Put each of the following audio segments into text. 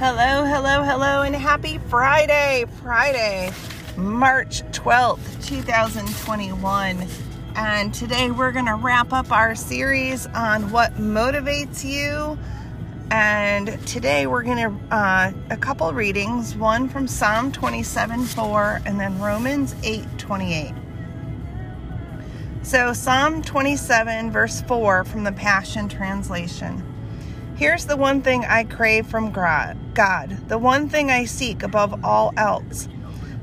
Hello, hello, hello, and happy Friday, Friday, March 12th, 2021. And today we're going to wrap up our series on what motivates you. And today we're going to, uh, a couple readings, one from Psalm 27 4 and then Romans 8 28. So, Psalm 27, verse 4 from the Passion Translation. Here's the one thing I crave from God, the one thing I seek above all else.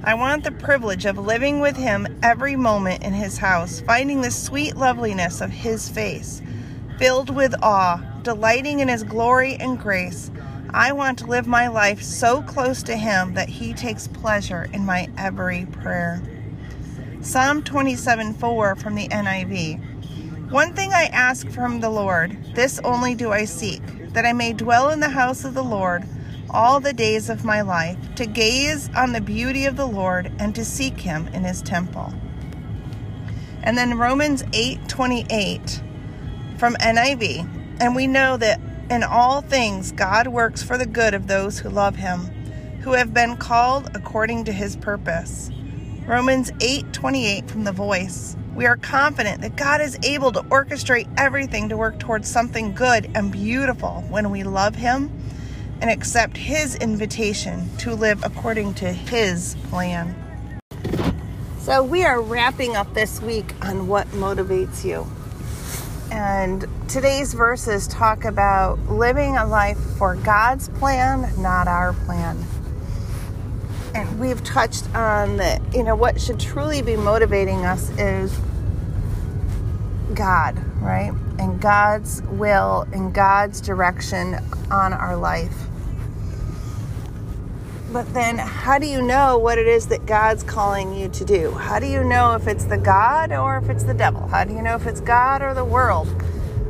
I want the privilege of living with Him every moment in His house, finding the sweet loveliness of His face, filled with awe, delighting in His glory and grace. I want to live my life so close to Him that He takes pleasure in my every prayer. Psalm 27 4 from the NIV. One thing I ask from the Lord, this only do I seek, that I may dwell in the house of the Lord all the days of my life, to gaze on the beauty of the Lord and to seek him in his temple. And then Romans 8 28 from NIV. And we know that in all things God works for the good of those who love him, who have been called according to his purpose. Romans 8:28 from the voice. We are confident that God is able to orchestrate everything to work towards something good and beautiful when we love him and accept his invitation to live according to his plan. So we are wrapping up this week on what motivates you. And today's verses talk about living a life for God's plan, not our plan and we've touched on that, you know, what should truly be motivating us is God, right? And God's will and God's direction on our life. But then, how do you know what it is that God's calling you to do? How do you know if it's the God or if it's the devil? How do you know if it's God or the world?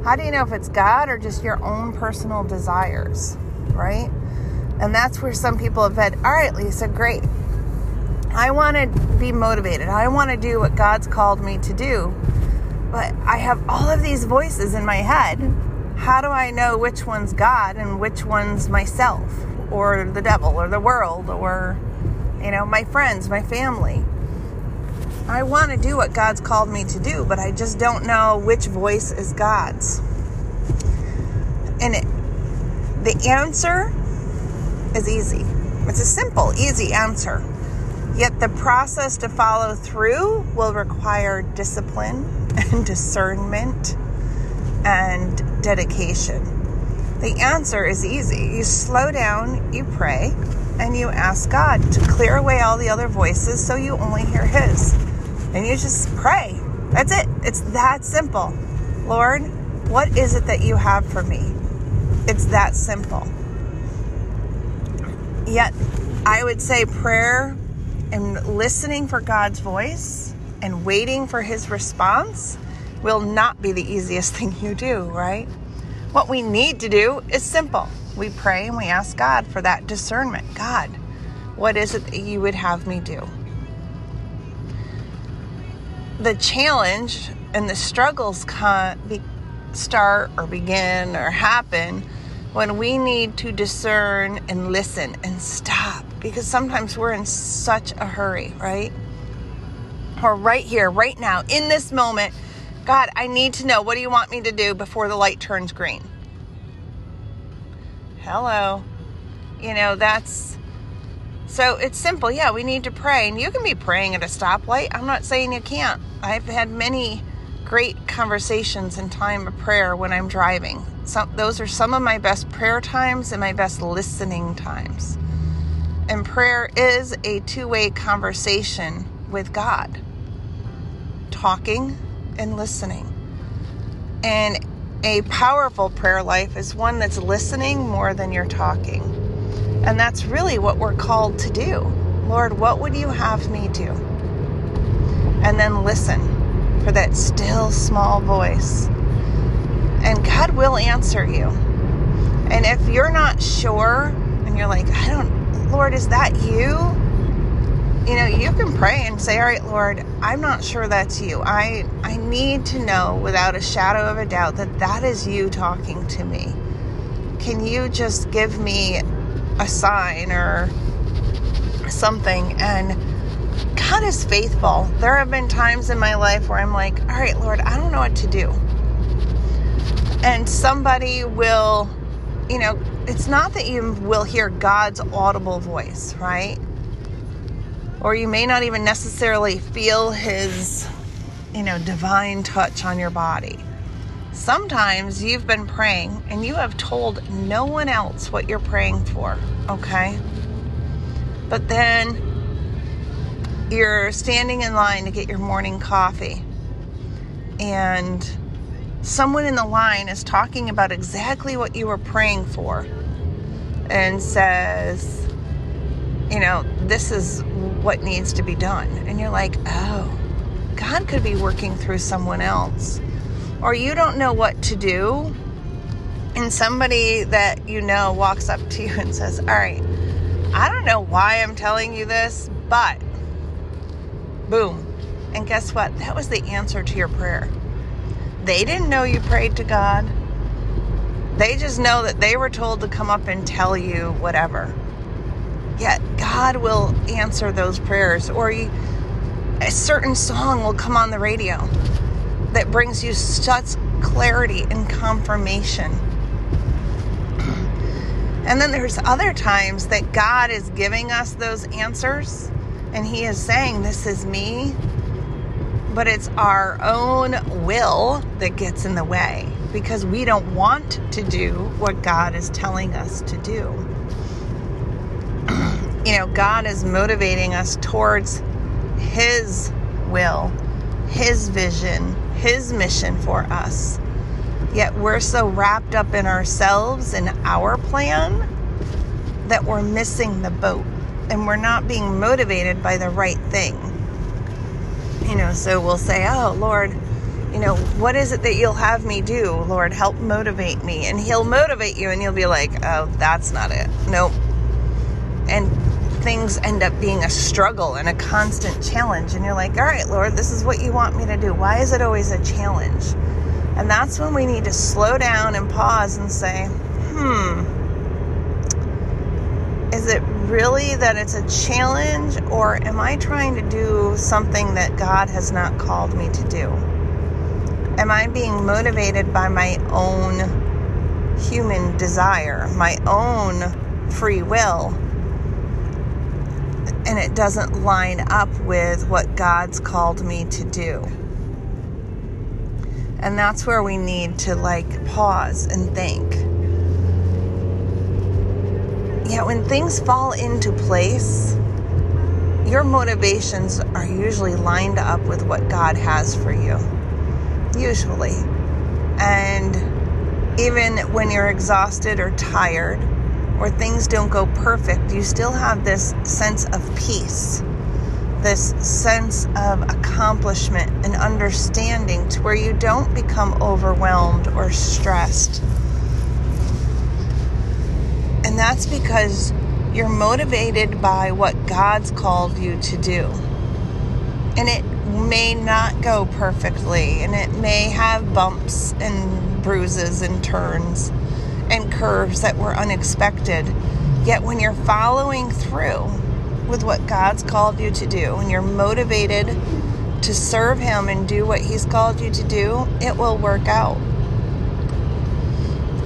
How do you know if it's God or just your own personal desires, right? And that's where some people have said, all right, Lisa, great. I want to be motivated. I want to do what God's called me to do. But I have all of these voices in my head. How do I know which one's God and which one's myself or the devil or the world or, you know, my friends, my family? I want to do what God's called me to do, but I just don't know which voice is God's. And it, the answer is easy. It's a simple, easy answer. Yet the process to follow through will require discipline and discernment and dedication. The answer is easy. You slow down, you pray, and you ask God to clear away all the other voices so you only hear His. And you just pray. That's it. It's that simple. Lord, what is it that you have for me? It's that simple. Yet, I would say prayer and listening for God's voice and waiting for His response will not be the easiest thing you do, right? What we need to do is simple. We pray and we ask God for that discernment. God, what is it that you would have me do? The challenge and the struggles start or begin or happen when we need to discern and listen and stop because sometimes we're in such a hurry, right? Or right here, right now, in this moment, God, I need to know what do you want me to do before the light turns green? Hello. You know, that's so it's simple. Yeah, we need to pray. And you can be praying at a stoplight. I'm not saying you can't. I've had many great conversations in time of prayer when I'm driving some, those are some of my best prayer times and my best listening times. And prayer is a two way conversation with God, talking and listening. And a powerful prayer life is one that's listening more than you're talking. And that's really what we're called to do. Lord, what would you have me do? And then listen for that still small voice and God will answer you. And if you're not sure and you're like, I don't, Lord, is that you? You know, you can pray and say, All right, Lord, I'm not sure that's you. I, I need to know without a shadow of a doubt that that is you talking to me. Can you just give me a sign or something. And God is faithful. There have been times in my life where I'm like, all right, Lord, I don't know what to do. And somebody will, you know, it's not that you will hear God's audible voice, right? Or you may not even necessarily feel his, you know, divine touch on your body. Sometimes you've been praying and you have told no one else what you're praying for, okay? But then you're standing in line to get your morning coffee and someone in the line is talking about exactly what you were praying for and says, you know, this is what needs to be done. And you're like, oh, God could be working through someone else. Or you don't know what to do, and somebody that you know walks up to you and says, All right, I don't know why I'm telling you this, but boom. And guess what? That was the answer to your prayer. They didn't know you prayed to God. They just know that they were told to come up and tell you whatever. Yet God will answer those prayers, or you, a certain song will come on the radio that brings you such clarity and confirmation. And then there's other times that God is giving us those answers and He is saying, This is me. But it's our own will that gets in the way because we don't want to do what God is telling us to do. you know, God is motivating us towards His will, His vision, His mission for us. Yet we're so wrapped up in ourselves and our plan that we're missing the boat and we're not being motivated by the right thing. You know, so we'll say, Oh, Lord, you know, what is it that you'll have me do? Lord, help motivate me. And He'll motivate you, and you'll be like, Oh, that's not it. Nope. And things end up being a struggle and a constant challenge. And you're like, All right, Lord, this is what you want me to do. Why is it always a challenge? And that's when we need to slow down and pause and say, Hmm, is it really that it's a challenge, or am I trying to do something that God has not called me to do? Am I being motivated by my own human desire, my own free will? And it doesn't line up with what God's called me to do. And that's where we need to like pause and think yeah, when things fall into place, your motivations are usually lined up with what God has for you. Usually. And even when you're exhausted or tired or things don't go perfect, you still have this sense of peace, this sense of accomplishment and understanding to where you don't become overwhelmed or stressed and that's because you're motivated by what God's called you to do. And it may not go perfectly, and it may have bumps and bruises and turns and curves that were unexpected. Yet, when you're following through with what God's called you to do, and you're motivated to serve Him and do what He's called you to do, it will work out.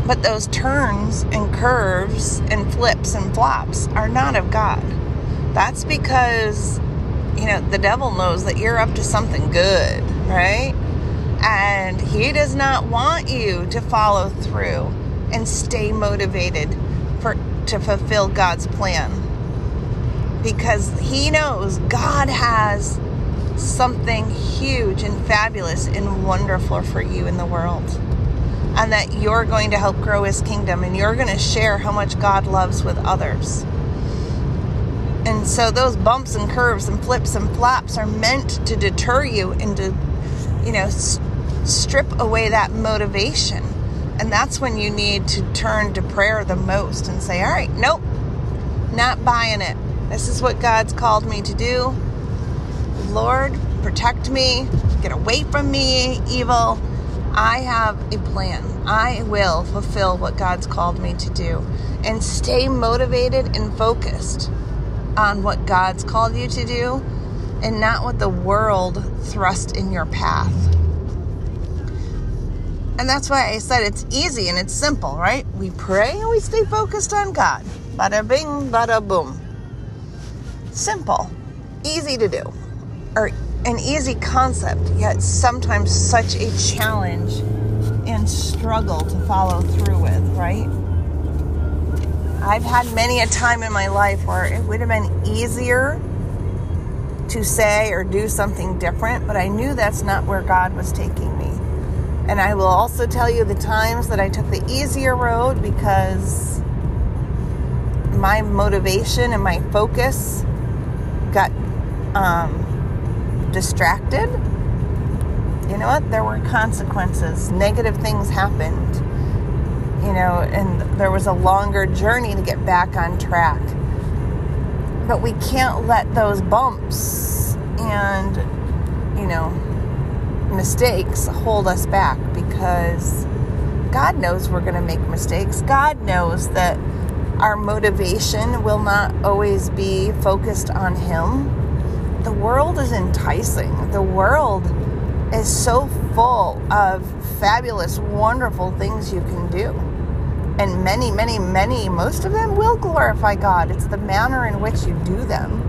But those turns and curves and flips and flops are not of God. That's because, you know, the devil knows that you're up to something good, right? And he does not want you to follow through and stay motivated for to fulfill God's plan. Because he knows God has something huge and fabulous and wonderful for you in the world and that you're going to help grow his kingdom and you're going to share how much God loves with others. And so those bumps and curves and flips and flaps are meant to deter you and to, you know, s- strip away that motivation. And that's when you need to turn to prayer the most and say, all right, nope, not buying it. This is what God's called me to do. Lord, protect me, get away from me, evil I have a plan. I will fulfill what God's called me to do and stay motivated and focused on what God's called you to do and not what the world thrust in your path. And that's why I said it's easy and it's simple, right? We pray and we stay focused on God. Bada bing, bada boom. Simple, easy to do, or an easy concept, yet sometimes such a challenge and struggle to follow through with, right? I've had many a time in my life where it would have been easier to say or do something different, but I knew that's not where God was taking me. And I will also tell you the times that I took the easier road because my motivation and my focus got um, distracted. You know what? There were consequences. Negative things happened. You know, and there was a longer journey to get back on track. But we can't let those bumps and, you know, mistakes hold us back because God knows we're going to make mistakes. God knows that our motivation will not always be focused on Him. The world is enticing. The world is so full of fabulous, wonderful things you can do. And many, many, many, most of them will glorify God. It's the manner in which you do them.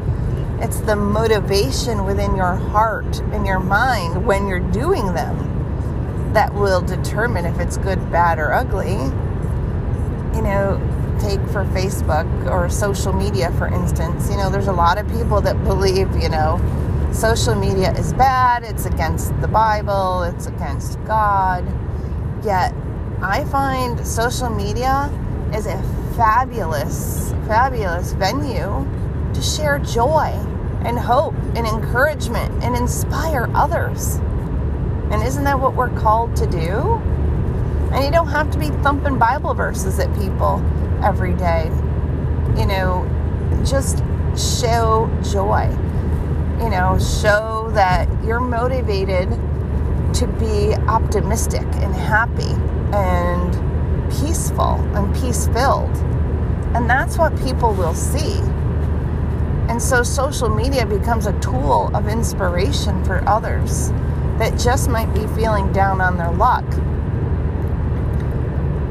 It's the motivation within your heart and your mind when you're doing them that will determine if it's good, bad, or ugly. You know, take for Facebook or social media, for instance. You know, there's a lot of people that believe, you know, social media is bad, it's against the Bible, it's against God. Yet, I find social media is a fabulous, fabulous venue to share joy and hope and encouragement and inspire others. And isn't that what we're called to do? And you don't have to be thumping Bible verses at people every day. You know, just show joy. You know, show that you're motivated to be optimistic and happy and peaceful and peace filled. And that's what people will see. And so social media becomes a tool of inspiration for others that just might be feeling down on their luck.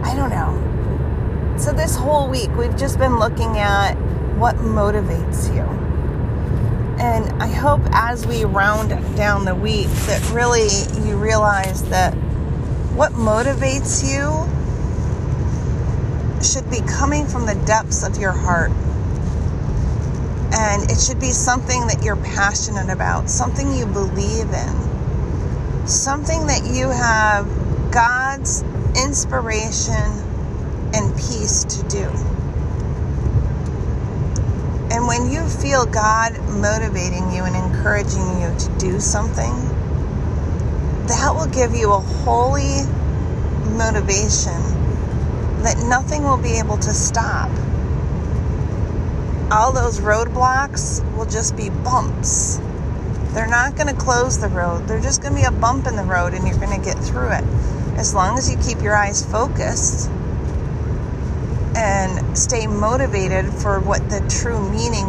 I don't know. So, this whole week, we've just been looking at what motivates you. And I hope as we round down the week that really you realize that what motivates you should be coming from the depths of your heart and it should be something that you're passionate about, something you believe in, something that you have God's inspiration and peace to do. And when you feel God motivating you and encouraging you to do something, that will give you a holy motivation that nothing will be able to stop all those roadblocks will just be bumps. They're not going to close the road. They're just going to be a bump in the road and you're going to get through it. As long as you keep your eyes focused and stay motivated for what the true meaning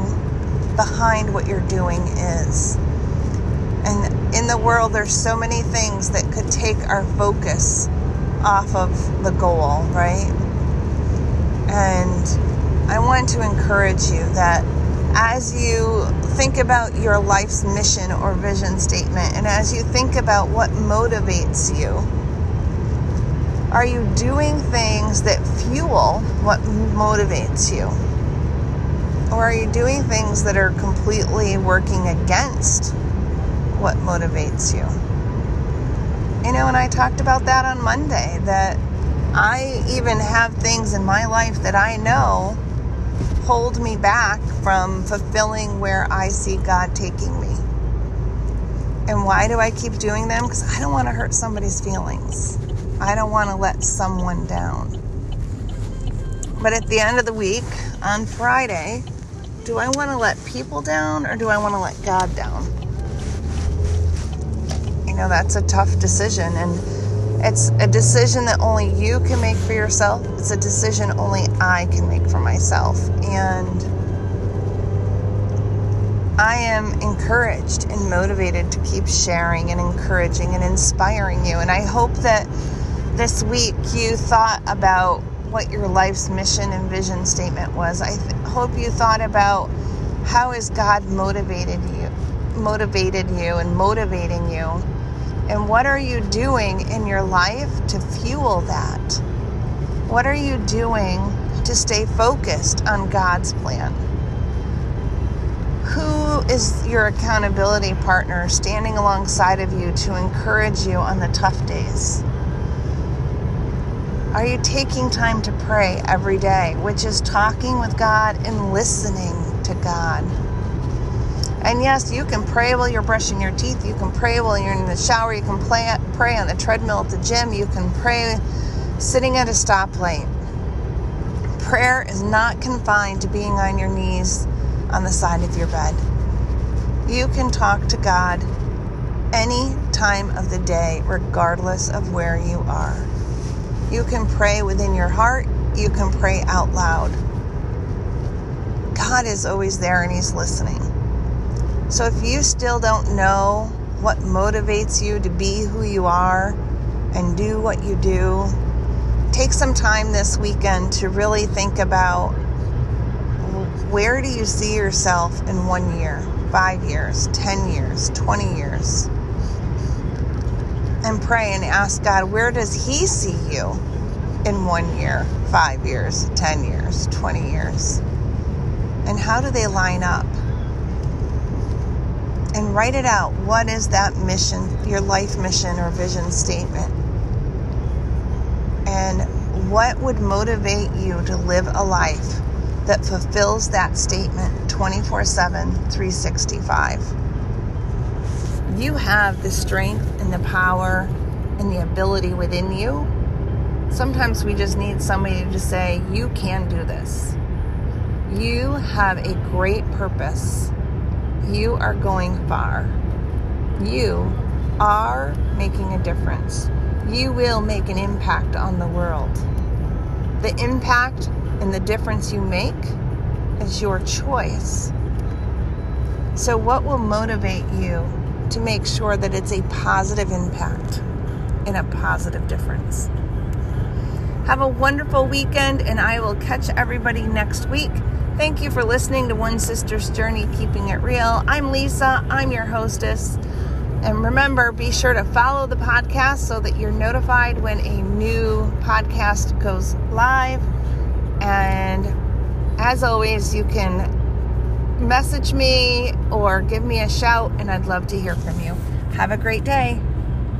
behind what you're doing is. And in the world, there's so many things that could take our focus off of the goal, right? And I want to encourage you that as you think about your life's mission or vision statement, and as you think about what motivates you, are you doing things that fuel what motivates you? Or are you doing things that are completely working against what motivates you? You know, and I talked about that on Monday that I even have things in my life that I know hold me back from fulfilling where I see God taking me. And why do I keep doing them? Because I don't want to hurt somebody's feelings. I don't want to let someone down. But at the end of the week, on Friday, do I want to let people down or do I want to let God down? You know, that's a tough decision. And It's a decision that only you can make for yourself. It's a decision only I can make for myself. And I am encouraged and motivated to keep sharing and encouraging and inspiring you. And I hope that this week you thought about what your life's mission and vision statement was. I th- hope you thought about how has God motivated you, motivated you and motivating you and what are you doing in your life to fuel that? What are you doing to stay focused on God's plan? Who is your accountability partner standing alongside of you to encourage you on the tough days? Are you taking time to pray every day, which is talking with God and listening to God? And yes, you can pray while you're brushing your teeth. You can pray while you're in the shower. You can play, pray on the treadmill at the gym. You can pray sitting at a stoplight. Prayer is not confined to being on your knees on the side of your bed. You can talk to God any time of the day, regardless of where you are. You can pray within your heart, you can pray out loud. God is always there and He's listening. So if you still don't know what motivates you to be who you are and do what you do, take some time this weekend to really think about where do you see yourself in one year, five years, 10 years, 20 years? And pray and ask God, where does He see you in one year, five years, 10 years, 20 years? And how do they line up? and write it out. What is that mission, your life mission or vision statement? And what would motivate you to live a life that fulfills that statement 24 7, 365? You have the strength and the power and the ability within you. Sometimes we just need somebody to say, You can do this. You have a great purpose you are going far. You are making a difference. You will make an impact on the world. The impact and the difference you make is your choice. So, what will motivate you to make sure that it's a positive impact and a positive difference? Have a wonderful weekend, and I will catch everybody next week. Thank you for listening to One Sister's Journey Keeping It Real. I'm Lisa, I'm your hostess. And remember, be sure to follow the podcast so that you're notified when a new podcast goes live. And as always, you can message me or give me a shout, and I'd love to hear from you. Have a great day.